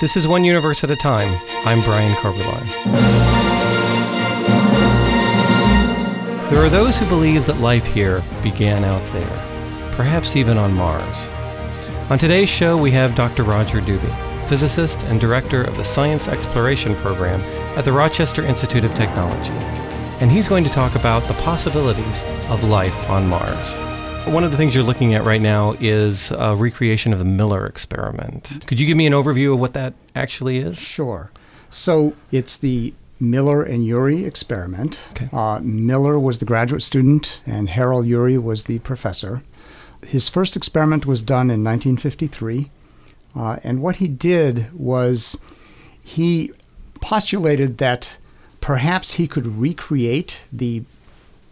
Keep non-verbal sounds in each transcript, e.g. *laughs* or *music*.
This is One Universe at a Time. I'm Brian Koberlein. There are those who believe that life here began out there, perhaps even on Mars. On today's show, we have Dr. Roger Dube, physicist and director of the Science Exploration Program at the Rochester Institute of Technology. And he's going to talk about the possibilities of life on Mars. One of the things you're looking at right now is a recreation of the Miller experiment. Could you give me an overview of what that actually is? Sure. So it's the Miller and Urey experiment. Okay. Uh, Miller was the graduate student, and Harold Urey was the professor. His first experiment was done in 1953, uh, and what he did was he postulated that perhaps he could recreate the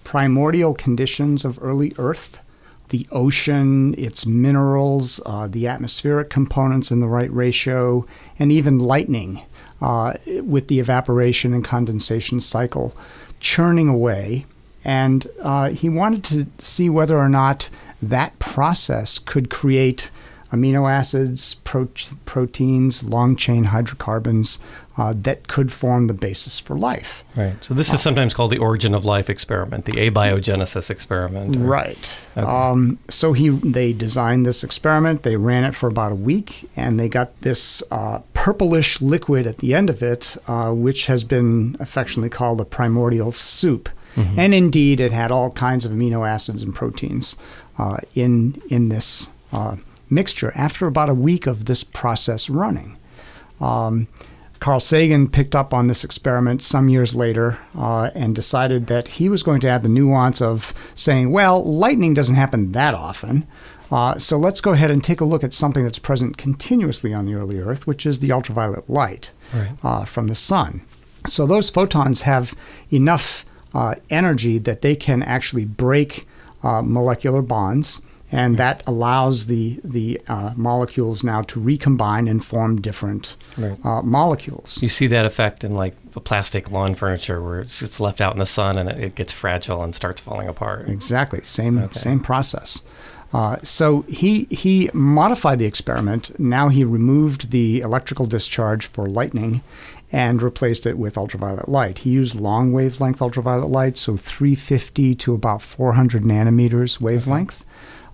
primordial conditions of early Earth the ocean, its minerals, uh, the atmospheric components in the right ratio, and even lightning uh, with the evaporation and condensation cycle churning away. And uh, he wanted to see whether or not that process could create amino acids, pro- proteins, long chain hydrocarbons uh, that could form the basis for life. Right. So this is sometimes called the origin of life experiment, the abiogenesis experiment. or- Right. Okay. Um, so he they designed this experiment. They ran it for about a week, and they got this uh, purplish liquid at the end of it, uh, which has been affectionately called the primordial soup. And indeed, it had all kinds of amino acids and proteins uh, in in this uh, mixture. After about a week of this process running. Um, Carl Sagan picked up on this experiment some years later uh, and decided that he was going to add the nuance of saying, well, lightning doesn't happen that often. Uh, so let's go ahead and take a look at something that's present continuously on the early Earth, which is the ultraviolet light Right. uh, from the sun. So those photons have enough uh, energy that they can actually break uh, molecular bonds, and that allows the the uh, molecules now to recombine and form different Right. uh, molecules. You see that effect in like a plastic lawn furniture where it's, it's left out in the sun and it, it gets fragile and starts falling apart. Exactly, same Okay. same process. Uh, so he he modified the experiment. Now he removed the electrical discharge for lightning, and replaced it with ultraviolet light. He used long wavelength ultraviolet light, so 350 to about 400 nanometers wavelength,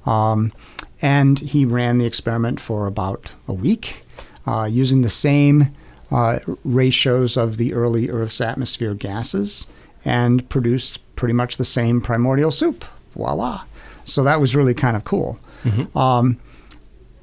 um, and he ran the experiment for about a week, uh, using the same uh, ratios of the early Earth's atmosphere gases, and produced pretty much the same primordial soup. Voila! So that was really kind of cool. Um,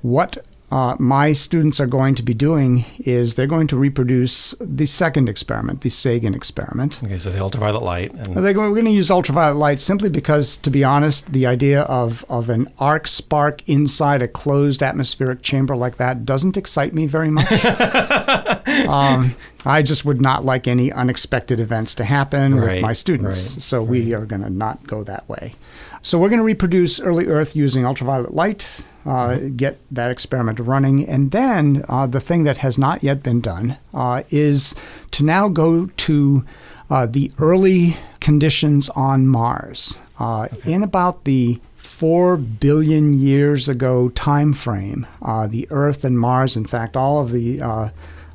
what uh, my students are going to be doing is they're going to reproduce the second experiment, the Sagan experiment. Okay, so the ultraviolet light and They're going, we're going to use ultraviolet light simply because, to be honest, the idea of, of an arc spark inside a closed atmospheric chamber like that doesn't excite me very much. *laughs* um, I just would not like any unexpected events to happen with my students. right, so we are going to not go that way. So we're going to reproduce early Earth using ultraviolet light, uh, get that experiment running, and then uh, the thing that has not yet been done uh, is to now go to uh, the early conditions on Mars. Uh, In about the four billion years ago time frame, uh, the Earth and Mars, in fact, all of the uh,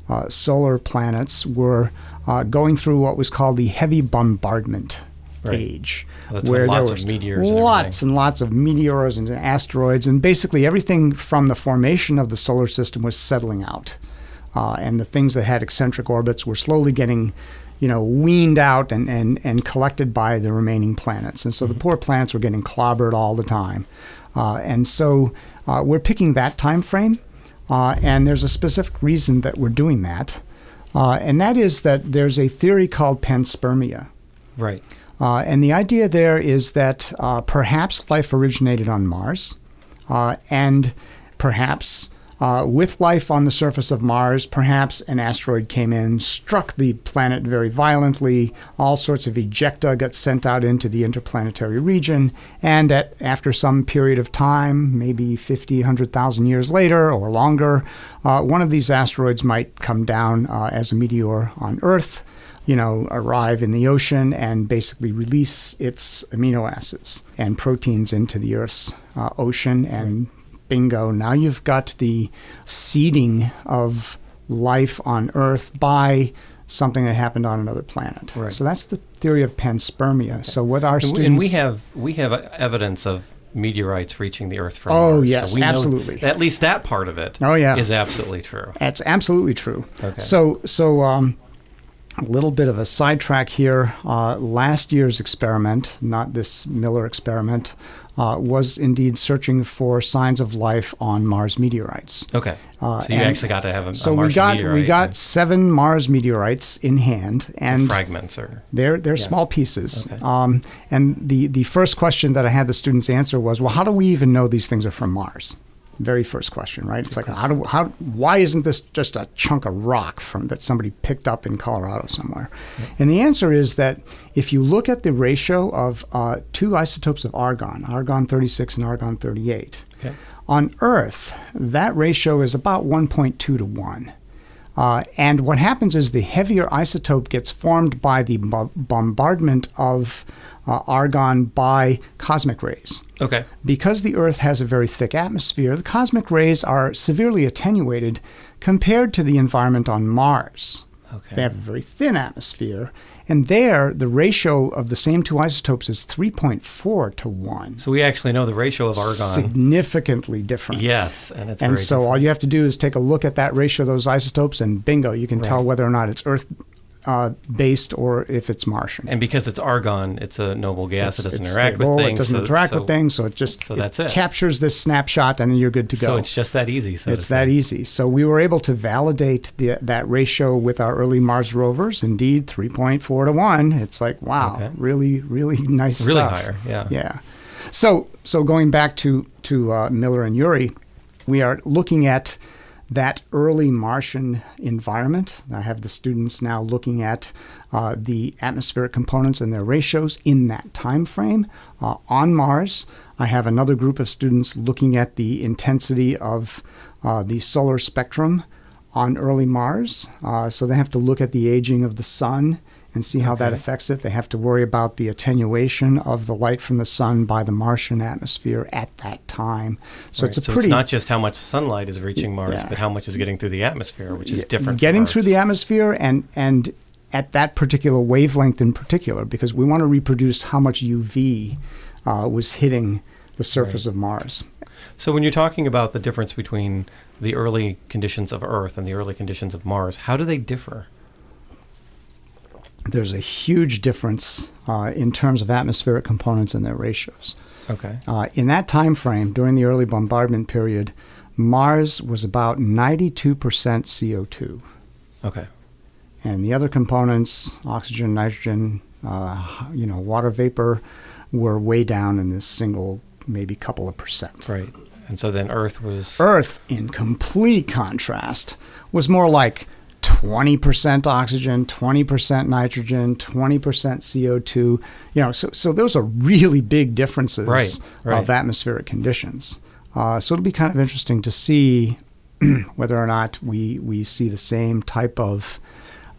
uh, solar planets were uh, going through what was called the heavy bombardment Right. age, That's when lots of meteors and lots and lots of meteors and asteroids, and basically everything from the formation of the solar system was settling out, uh, and the things that had eccentric orbits were slowly getting, you know, weaned out and and and collected by the remaining planets, and so the poor planets were getting clobbered all the time, uh, and so uh, we're picking that time frame, uh, and there's a specific reason that we're doing that, uh, and that is that there's a theory called panspermia. right. Uh, and the idea there is that uh, perhaps life originated on Mars, uh, and perhaps uh, with life on the surface of Mars, perhaps an asteroid came in, struck the planet very violently, all sorts of ejecta got sent out into the interplanetary region, and at, after some period of time, maybe 50, 100,000 years later or longer, uh, one of these asteroids might come down uh, as a meteor on Earth you know, arrive in the ocean and basically release its amino acids and proteins into the Earth's uh, ocean. And bingo, now you've got the seeding of life on Earth by something that happened on another planet. Right. So that's the theory of panspermia. So what our And students and we have we have evidence of meteorites reaching the Earth from Oh, Mars. yes, so we know absolutely. at least that part of it Oh, yeah. is absolutely true. That's absolutely true. Okay. So, so um, a little bit of a sidetrack here. Uh, last year's experiment, not this Miller experiment, uh, was indeed searching for signs of life on Mars meteorites. Okay. Uh, so you actually got to have a, So a we got meteorite we got seven Mars meteorites in hand, and fragments or they're they're Yeah. small pieces. Okay. Um, and the the first question that I had the students answer was, well, how do we even know these things are from Mars? Very first question, right? It's like how do how why isn't this just a chunk of rock from that somebody picked up in Colorado somewhere? And the answer is that if you look at the ratio of uh, two isotopes of argon, argon 36 and argon 38, Okay. on Earth, that ratio is about 1.2 to 1. Uh, and what happens is the heavier isotope gets formed by the bo- bombardment of uh, argon by cosmic rays. Okay. Because the Earth has a very thick atmosphere, the cosmic rays are severely attenuated compared to the environment on Mars. Okay. They have a very thin atmosphere, and there the ratio of the same two isotopes is 3.4 to 1. So we actually know the ratio of argon. Significantly different. Yes, and it's And so all you have to do is take a look at that ratio of those isotopes, and bingo, you can tell whether or not it's Earth uh, based or if it's Martian. and because it's argon, it's a noble gas. it It's- doesn't it's interact stable, with things. It doesn't so- interact so- with things, so it just so that's it. captures this snapshot, and then you're good to go. So it's just that easy. So it's that easy. So we were able to validate the, that ratio with our early Mars rovers. Indeed, 3.4 to 1. It's like, wow, Okay. really, really nice Really stuff. higher, yeah. Yeah. So, so going back to, to uh, Miller and Urey, we are looking at that early Martian environment. I have the students now looking at uh, the atmospheric components and their ratios in that time frame. Uh, on Mars, I have another group of students looking at the intensity of uh, the solar spectrum on early Mars. Uh, so they have to look at the aging of the sun and see how that affects it. They have to worry about the attenuation of the light from the sun by the Martian atmosphere at that time. So it's a so pretty it's not just how much sunlight is reaching Mars, Yeah. but how much is getting through the atmosphere, which is different. Getting through the atmosphere and and at that particular wavelength in particular, because we want to reproduce how much UV uh, was hitting the surface of Mars. So when you're talking about the difference between the early conditions of Earth and the early conditions of Mars, how do they differ? There's a huge difference uh, in terms of atmospheric components and their ratios. Okay. Uh, in that time frame, during the early bombardment period, Mars was about 92% CO2. Okay. and the other components, oxygen, nitrogen, uh, you know, water vapor, were way down in this single, maybe couple of percent. Right. And so then Earth was Earth, in complete contrast, was more like 20% oxygen, 20% nitrogen, 20% CO2. You know, so, so those are really big differences Right, right. of atmospheric conditions. Uh, so it'll be kind of interesting to see *clears throat* whether or not we, we see the same type of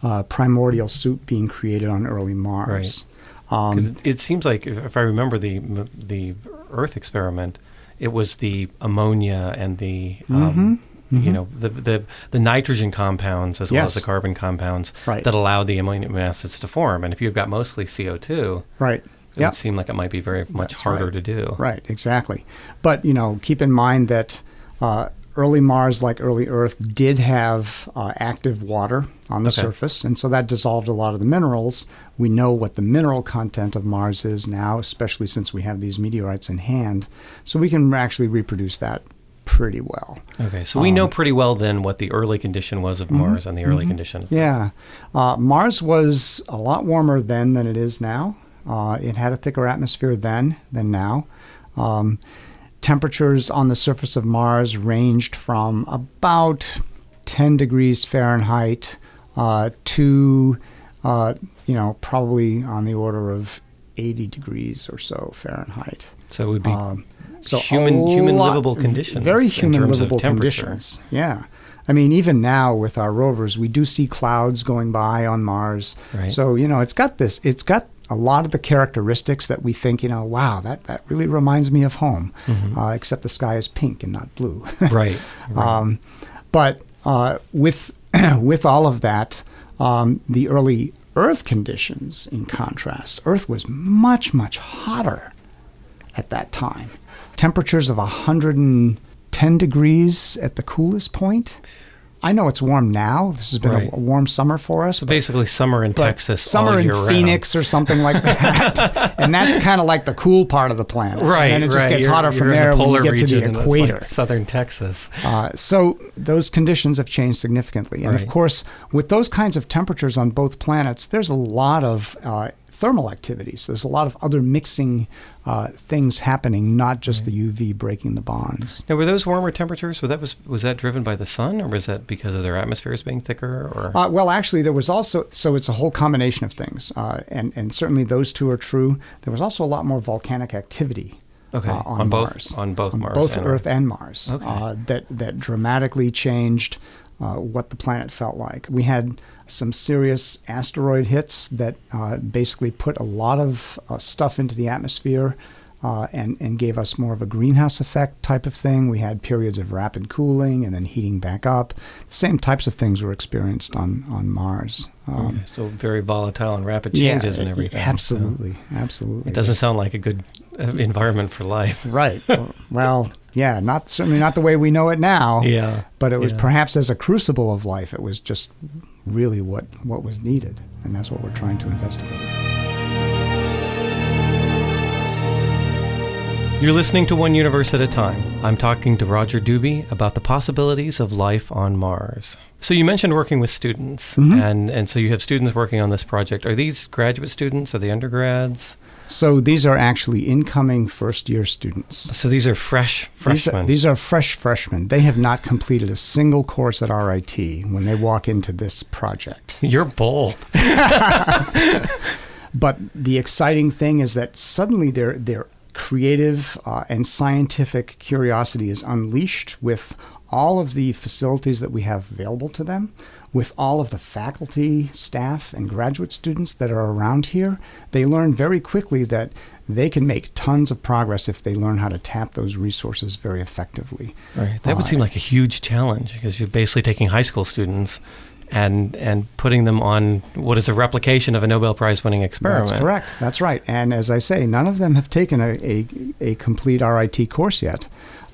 uh, primordial soup being created on early Mars. 'cause Um, it, it seems like if, if I remember the the Earth experiment, it was the ammonia and the um, you know the, the the nitrogen compounds as well as Mm-hmm. The carbon compounds Right. that allow the amino acids to form. And if you've got mostly CO two, right. it Yep. would seem like it might be very much That's harder right. to do. Right, exactly. But you know, keep in mind that uh, early Mars, like early Earth, did have uh, active water on the Okay. surface, and so that dissolved a lot of the minerals. We know what the mineral content of Mars is now, especially since we have these meteorites in hand, so we can actually reproduce that pretty well. Okay, so we Um, know pretty well then what the early condition was of Mars and the early condition. Mm-hmm. Yeah, uh, Mars was a lot warmer then than it is now. Uh, it had a thicker atmosphere then than now. Um, temperatures on the surface of Mars ranged from about 10 degrees Fahrenheit uh, to, uh, you know, probably on the order of 80 degrees or so Fahrenheit. So it would be Um, so human- human lot- livable conditions Very human livable conditions. Yeah. I mean, even now with our rovers, we do see clouds going by on Mars. Right. So you know, it's got this. It's got a lot of the characteristics that we think. You know, wow, that that really reminds me of home. Mm-hmm. Uh, except the sky is pink and not blue. *laughs* right. *laughs* right. Um, but uh, with *clears throat* with all of that, um, the early Earth conditions, in contrast, Earth was much much hotter at that time. Temperatures of 110 degrees at the coolest point. I know it's warm now. This has been Right. a, a warm summer for us. So but- basically, summer in Texas, summer in year round. Phoenix or something like that, *laughs* and that's kind of like the cool part of the planet. Right, and it just right. gets You're- hotter you're from there the when you get to the it's like equator. southern Texas. Uh, so those conditions have changed significantly, and Right. of course, with those kinds of temperatures on both planets, there's a lot of uh, thermal activities. There's a lot of other mixing uh, things happening, not just the UV breaking the bonds. Now, were those warmer temperatures? Was that was was that driven by the sun, or was that because of their atmospheres being thicker? Or Uh, well, actually, there was also so it's a whole combination of things, uh, and and certainly those two are true. There was also a lot more volcanic activity. Okay, uh, on, on both- Mars, on both Mars both and Earth Earth. and Mars, Okay. uh, that that dramatically changed uh, what the planet felt like. We had some serious asteroid hits that uh, basically put a lot of uh, stuff into the atmosphere. Uh, and, and gave us more of a greenhouse effect type of thing. We had periods of rapid cooling and then heating back up. The same types of things were experienced on, on Mars. Um, Okay, so very volatile and rapid changes and yeah, everything. so Absolutely, absolutely. it doesn't sound like a good uh, environment for life. right. *laughs* well, yeah, not certainly not the way we know it now. Yeah, But it was yeah. perhaps as a crucible of life, it was just really what, what was needed. And that's what we're trying to investigate. You're listening to One Universe at a Time. I'm talking to Roger Dube about the possibilities of life on Mars. So you mentioned working with students, Mhm. and, and so you have students working on this project. Are these graduate students? Are they undergrads? So these are actually incoming first year students. So these are fresh These are, freshmen. these are fresh freshmen. They have not completed a single course at RIT when they walk into this project. *laughs* You're bold. *laughs* But the exciting thing is that suddenly their their creative uh, and scientific curiosity is unleashed with all of the facilities that we have available to them, with all of the faculty, staff, and graduate students that are around here. They learn very quickly that they can make tons of progress if they learn how to tap those resources very effectively. Right. That would Uh, seem like a huge challenge because you're basically taking high school students and and putting them on what is a replication of a Nobel Prize winning experiment. That's correct. That's right. And as I say, none of them have taken a, a, a complete RIT course yet.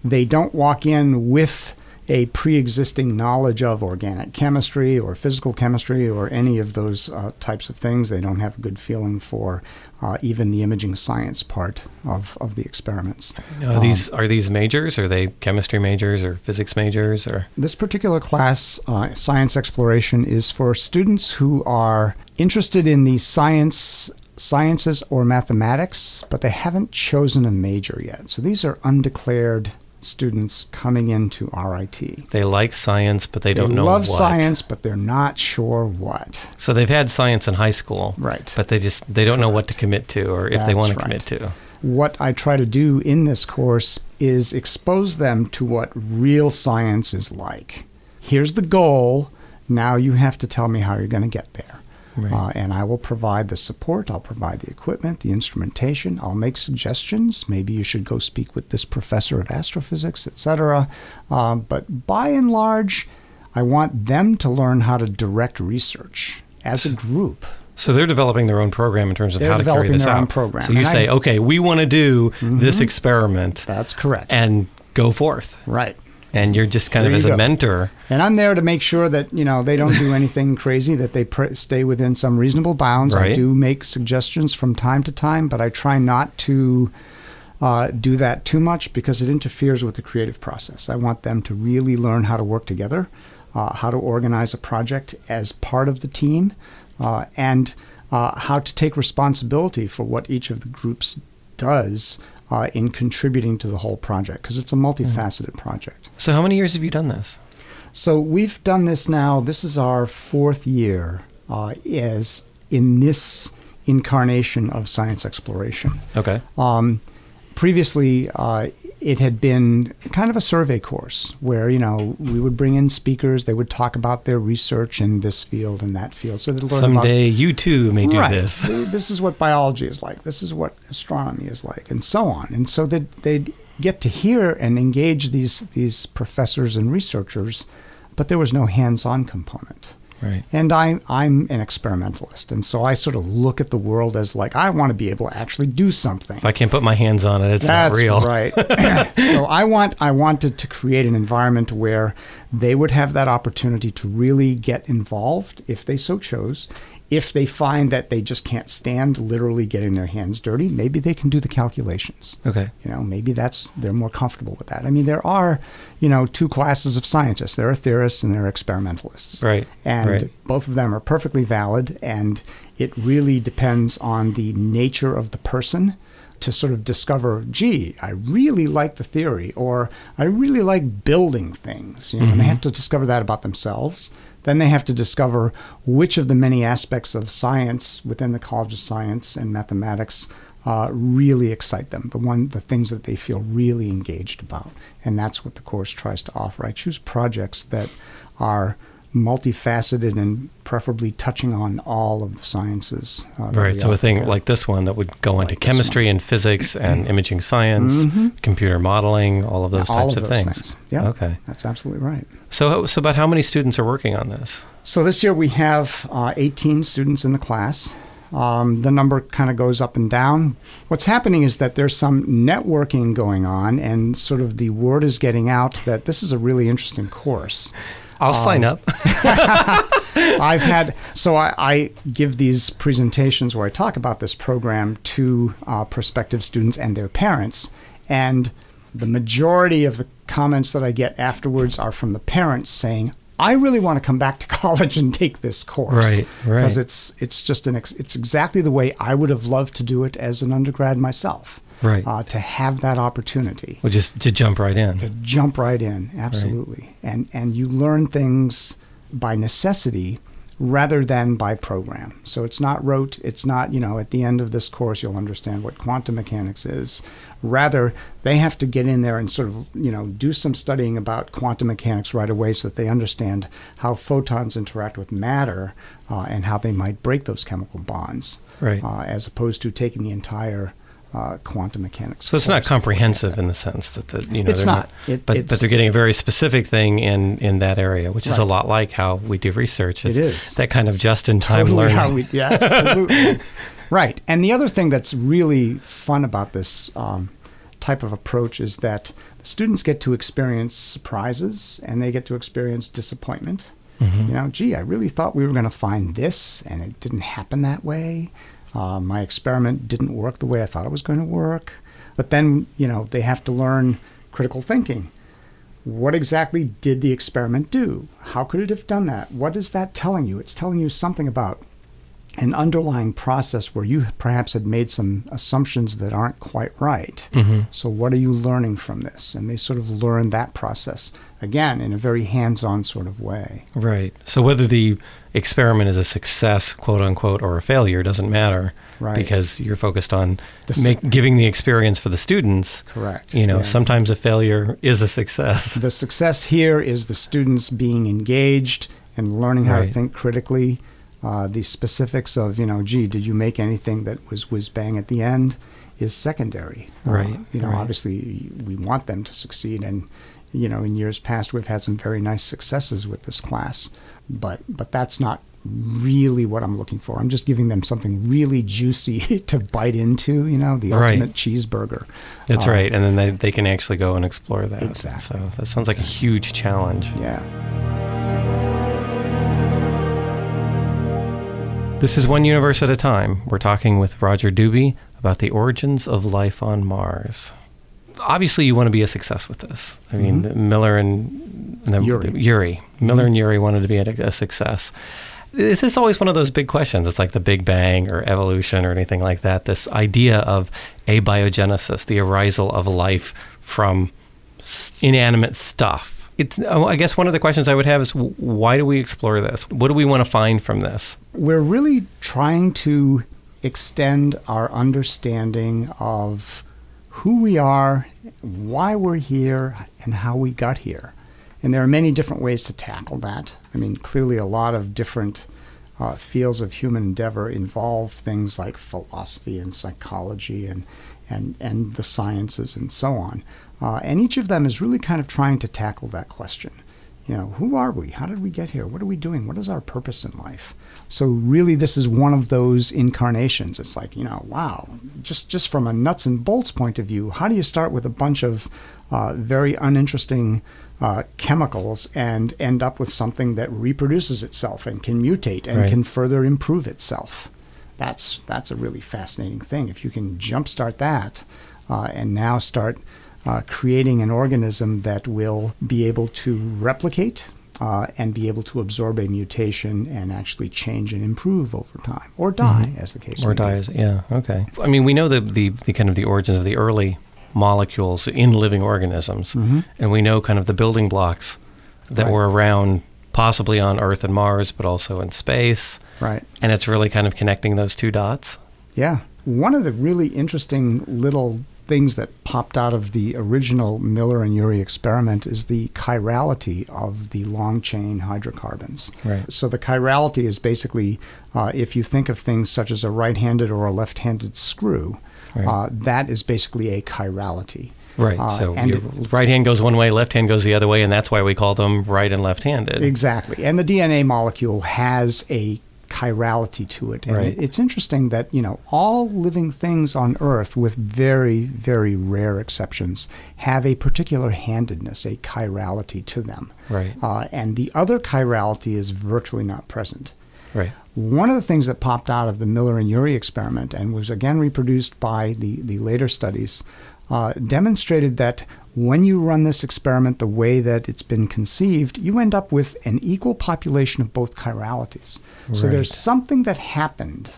They don't walk in with a pre existing knowledge of organic chemistry or physical chemistry or any of those uh, types of things. They don't have a good feeling for uh, even the imaging science part of, of the experiments. Are Um, these are these majors? Are they chemistry majors or physics majors or This particular class, uh, Science Exploration, is for students who are interested in the science, sciences or mathematics, but they haven't chosen a major yet. So these are undeclared students coming into RIT. they like science but they don't know they love what? science, but they're not sure what. So they've had science in high school, Right. But they just they don't know what to commit to or if they want to right. commit to. What I try to do in this course is expose them to what real science is like. Here's the goal. Now you have to tell me how you're going to get there. Right. Uh, and I will provide the support, I'll provide the equipment, the instrumentation, I'll make suggestions. Maybe you should go speak with this professor of astrophysics, etc. Um, but by and large, I want them to learn how to direct research as a group. So they're developing their own program in terms of They're how to carry this out. program. So you And I- say, okay, we want to do this experiment That's correct. and go forth. right. And you're just kind There of as you a mentor. And I'm there to make sure that you know they don't do *laughs* anything crazy, that they pr- stay within some reasonable bounds. I do make suggestions from time to time, but I try not to uh, do that too much because it interferes with the creative process. I want them to really learn how to work together, uh, how to organize a project as part of the team, uh, and uh, how to take responsibility for what each of the groups does uh, in contributing to the whole project because it's a multifaceted project. So how many years have you done this? So we've done this now. This is our fourth year uh, as in this incarnation of science exploration. Okay. Um, previously, uh, it had been kind of a survey course where you know we would bring in speakers. They would talk about their research in this field and that field. So they'd learn about Someday you too may do right. this. this is what biology is like. This is what astronomy is like, and so on. And so they'd, they'd get to hear and engage these these professors and researchers but there was no hands-on component. Right. And I, I'm an experimentalist, and so I sort of look at the world as like I want to be able to actually do something. If I can't put my hands on it, it's That's not real. right. *laughs* *laughs* so I want I wanted to create an environment where they would have that opportunity to really get involved if they so chose. If they find that they just can't stand literally getting their hands dirty, maybe they can do the calculations. Okay. You know, maybe that's they're more comfortable with that. I mean, there are, you know, two classes of scientists. There are theorists and there are experimentalists. Right. And right. both of them are perfectly valid and it really depends on the nature of the person to sort of discover, gee, I really like the theory, or I really like building things. You know, and they have to discover that about themselves. Then they have to discover which of the many aspects of science within the College of Science and mathematics uh, really excite them. The one, the things that they feel really engaged about, and that's what the course tries to offer. I choose projects that are multifaceted and preferably touching on all of the sciences. Uh, Right. So a thing there. like this one that would go into Like this chemistry and physics and imaging science, computer modeling, all of those Mm-hmm. all types of of, those things. things. Yeah, Okay. that's absolutely right. So, so about how many students are working on this? So this year we have uh, 18 students in the class. Um, the number kind of goes up and down. What's happening is that there's some networking going on, and sort of the word is getting out that this is a really interesting course. I'll sign Um, up. *laughs* *laughs* I've had so I, I give these presentations where I talk about this program to uh, prospective students and their parents, and the majority of the comments that I get afterwards are from the parents saying, "I really want to come back to *laughs* college and take this course." Right, right. Because it's it's just an ex- it's exactly the way I would have loved to do it as an undergrad myself. Right. Uh, to have that opportunity. Well, just to jump right in. to jump right in. Absolutely. And and you learn things by necessity rather than by program. So it's not rote. It's not you know at the end of this course you'll understand what quantum mechanics is. Rather they have to get in there and sort of you know do some studying about quantum mechanics right away so that they understand how photons interact with matter uh, and how they might break those chemical bonds Right. uh, as opposed to taking the entire uh, quantum mechanics So it's not course. comprehensive in the sense that the you know It's they're not. It- but it's- but they're getting a very specific thing in in that area, which is a lot like how we do research. It It's that kind of just in time totally learning. how we- yeah, absolutely. *laughs* right. And the other thing that's really fun about this um, type of approach is that the students get to experience surprises and they get to experience disappointment. Mm-hmm. You know, gee, I really thought we were going to find this, and it didn't happen that way. Uh, my experiment didn't work the way I thought it was going to work. But then, you know, they have to learn critical thinking. What exactly did the experiment do? How could it have done that? What is that telling you? It's telling you something about an underlying process where you perhaps had made some assumptions that aren't quite right. Mm-hmm. So, what are you learning from this? And they sort of learn that process again in a very hands on sort of way. Right. So whether the experiment is a success, quote unquote, or a failure doesn't matter, Right. Because you're focused on The make, giving the experience for the students. Correct. You know, Yeah. sometimes a failure is a success. *laughs* The success here is the students being engaged and learning how to think critically. Uh, the specifics of, you know, gee, did you make anything that was whiz bang at the end is secondary. Uh, Right, you know, right. obviously we want them to succeed, and you know, in years past we've had some very nice successes with this class, but but that's not really what I'm looking for. I'm just giving them something really juicy *laughs* to bite into. You know, the Right. ultimate cheeseburger. That's Uh, right. And then they, they can actually go and explore that. Exactly. So that sounds like a huge challenge. Yeah. This is One Universe at a Time. We're talking with Roger Dube about the origins of life on Mars. Obviously, you want to be a success with this. I mean, Miller and, and then Urey. Miller and Urey wanted to be a, a success. This is always one of those big questions. It's like the Big Bang or evolution or anything like that. This idea of abiogenesis, the arisal of life from inanimate stuff. It's, oh, I guess one of the questions I would have is why do we explore this? What do we want to find from this? we're really trying to extend our understanding of who we are, why we're here, and how we got here. And there are many different ways to tackle that. I mean, clearly, a lot of different uh, fields of human endeavor involve things like philosophy and psychology and, and, and the sciences and so on. Uh, and each of them is really kind of trying to tackle that question. You know, who are we? How did we get here? What are we doing? What is our purpose in life? So really, this is one of those incarnations. It's like you know, wow, just just from a nuts and bolts point of view, how do you start with a bunch of uh, very uninteresting uh, chemicals and end up with something that reproduces itself and can mutate and Right. can further improve itself? That's that's a really fascinating thing. If you can jumpstart that uh, and now start uh, creating an organism that will be able to replicate uh, and be able to absorb a mutation and actually change and improve over time, or die, as the case Mm-hmm. Or may be. dies. Yeah. Okay. I mean, we know the, the the kind of the origins of the early molecules in living organisms, Mhm. and we know kind of the building blocks that Right. were around, possibly on Earth and Mars, but also in space. Right. And it's really kind of connecting those two dots. Yeah. One of the really interesting little things that popped out of the original Miller and Urey experiment is the chirality of the long chain hydrocarbons. Right. So the chirality is basically uh, if you think of things such as a right handed or a left handed screw, Right. uh, that is basically a chirality. Right. Uh, so and your right hand goes one way, left hand goes the other way, and that's why we call them right and left-handed. Exactly. And the DNA molecule has a chirality to it. And Right. it, it's interesting that, you know, all living things on Earth, with very, very rare exceptions, have a particular handedness, a chirality to them. Right. Uh, and the other chirality is virtually not present. Right. One of the things that popped out of the Miller and Urey experiment and was again reproduced by the, the later studies uh, demonstrated that when you run this experiment the way that it's been conceived, you end up with an equal population of both chiralities. So there's something that happened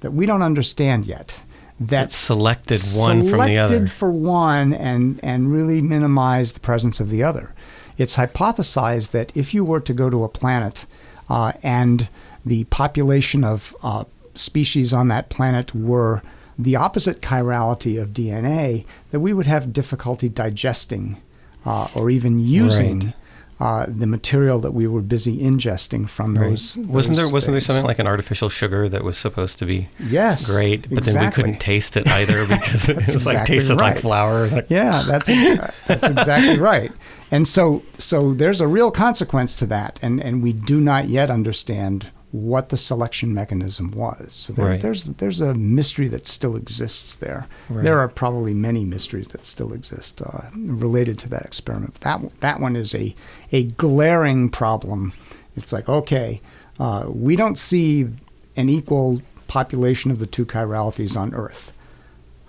that we don't understand yet. That selected one from the other. selected for one and, and really minimized the presence of the other. It's hypothesized that if you were to go to a planet uh, and the population of uh, species on that planet were the opposite chirality of DNA, that we would have difficulty digesting uh, or even using Right. uh, the material that we were busy ingesting from Right. those. wasn't there wasn't there something like an artificial sugar that was supposed to be Yes, great, but then we couldn't taste it either *laughs* because it was That's like exactly tasted like right. flour. Like, Yeah, *laughs* that's ex- that's exactly right. And so so there's a real consequence to that, and and we do not yet understand what the selection mechanism was. So there, Right. there's there's a mystery that still exists there. Right. There are probably many mysteries that still exist uh, related to that experiment. That that one is a a glaring problem. It's like okay, uh, we don't see an equal population of the two chiralities on Earth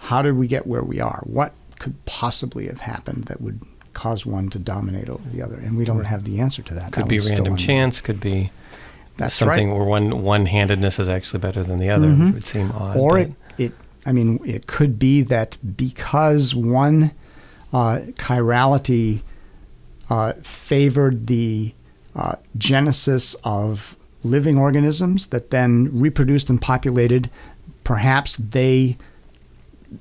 how did we get where we are? What could possibly have happened that would cause one to dominate over the other? And we don't have the answer to that. could That be random chance, could be That's something right. where one one-handedness is actually better than the other. Mhm. It would seem odd. Or it, it, I mean, it could be that because one uh, chirality uh, favored the uh, genesis of living organisms that then reproduced and populated, perhaps they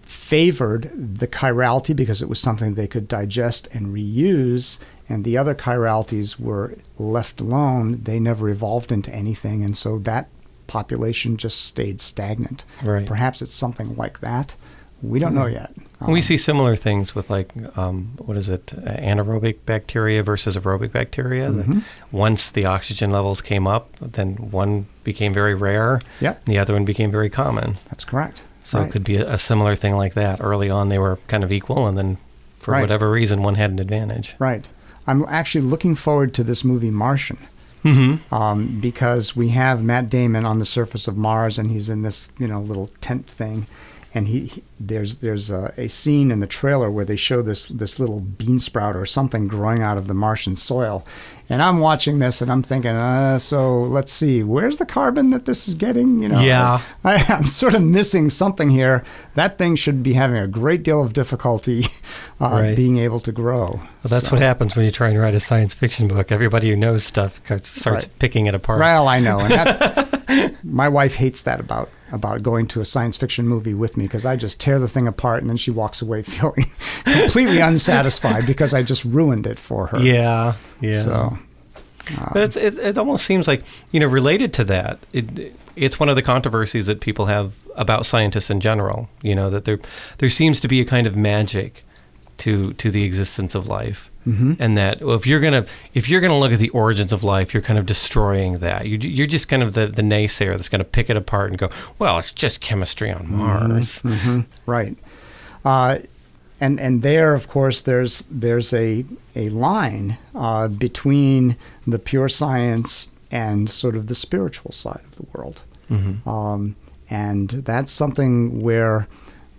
favored the chirality because it was something they could digest and reuse, and the other chiralities were left alone. They never evolved into anything, and so that population just stayed stagnant. Right. Perhaps it's something like that. We don't know yet. And we Um, see similar things with like um, what is it, uh, anaerobic bacteria versus aerobic bacteria. Mhm. once the oxygen levels came up, then one became very rare. Yep. The other one became very common. That's correct. So Right. it could be a, a similar thing like that. Early on, they were kind of equal, and then for Right. whatever reason, one had an advantage. Right. I'm actually looking forward to this movie Martian. Mm-hmm. um, because we have Matt Damon on the surface of Mars, and he's in this you know little tent thing, and he, he there's there's a, a scene in the trailer where they show this this little bean sprout or something growing out of the Martian soil, and I'm watching this and I'm thinking, uh, so let's see, where's the carbon that this is getting? You know, Yeah. I, *laughs* I'm sort of missing something here. That thing should be having a great deal of difficulty *laughs* uh, Right. being able to grow. Well, that's So- what happens when you try and write a science fiction book. Everybody who knows stuff starts Right. picking it apart. Well, I know, and that, *laughs* my wife hates that about about going to a science fiction movie with me because I just tear the thing apart and then she walks away *laughs* feeling completely unsatisfied because I just ruined it for her. Yeah, yeah. So, But um, it's, it, it almost seems like, you know, related to that, it, it's one of the controversies that people have about scientists in general, you know, that there, there seems to be a kind of magic to, to the existence of life. Mm-hmm. and that well, if you're gonna if you're gonna look at the origins of life, you're kind of destroying that. You, you're just kind of the, the naysayer that's going to pick it apart and go, well, it's just chemistry on Mars. hmm Right. Uh, and and there, of course, there's there's a a line uh, between the pure science and sort of the spiritual side of the world, Mhm. um, and that's something where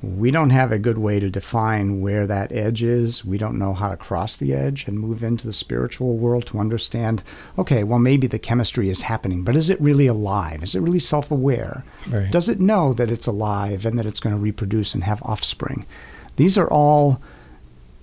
we don't have a good way to define where that edge is. We don't know how to cross the edge and move into the spiritual world to understand. Okay, well, maybe the chemistry is happening, but is it really alive? Is it really self-aware? Right. Does it know that it's alive and that it's going to reproduce and have offspring? These are all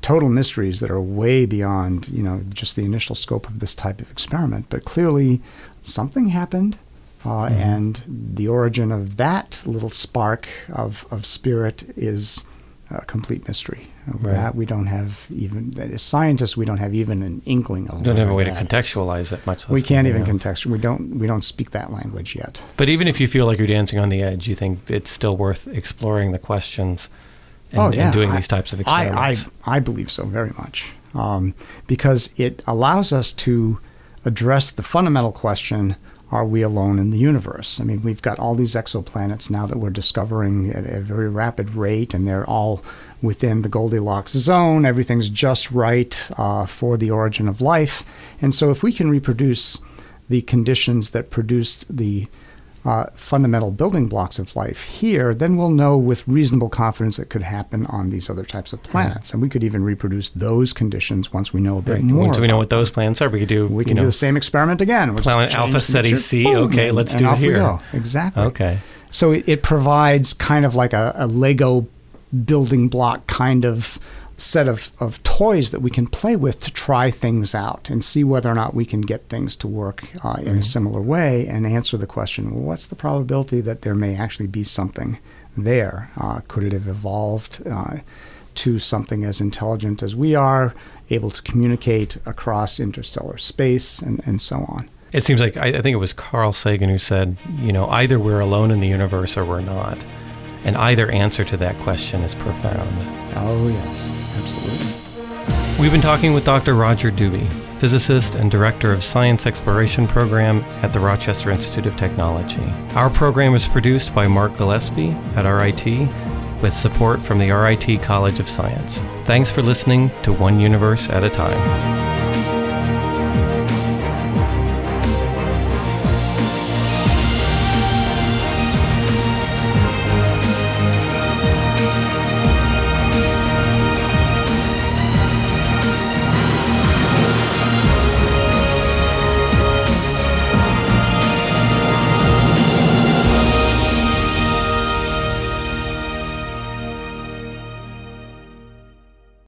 total mysteries that are way beyond, you know, just the initial scope of this type of experiment. But clearly, something happened, uh, and the origin of that little spark of, of spirit is a complete mystery. Right. That we don't have even, as scientists, we don't have even an inkling of. Don't have a way to that is. contextualize it much. Less We can't even contextualize. We don't. We don't speak that language yet. But even if you feel like you're dancing on the edge, you think it's still worth exploring the questions and, oh, yeah. and doing I- these types of I, I, experiments. I believe so very much. Um, because it allows us to address the fundamental question are we alone in the universe? I mean, we've got all these exoplanets now that we're discovering at a very rapid rate, and they're all within the Goldilocks zone. Everything's just right uh, for the origin of life. And so, if we can reproduce the conditions that produced the uh, fundamental building blocks of life here, then we'll know with reasonable confidence it could happen on these other types of planets. And we could even reproduce those conditions once we know a bit Right. more. Once we know what those planets are, we could do. we can know, do the same experiment again. We'll Planet Alpha Ceti C. boom, Okay, let's and do it off we here. Exactly. Okay. So it, it provides kind of like a, a Lego building block kind of set of, of toys that we can play with to try things out and see whether or not we can get things to work uh, in a similar way and answer the question well, what's the probability that there may actually be something there? Uh, could it have evolved uh, to something as intelligent as we are, able to communicate across interstellar space, and, and so on? It seems like I, I think it was Carl Sagan who said, you know, either we're alone in the universe or we're not, and either answer to that question is profound. Oh, yes, absolutely. We've been talking with Dr. Roger Dube, physicist and director of Science Exploration Program at the Rochester Institute of Technology. Our program is produced by Mark Gillespie at RIT with support from the RIT College of Science. Thanks for listening to One Universe at a Time.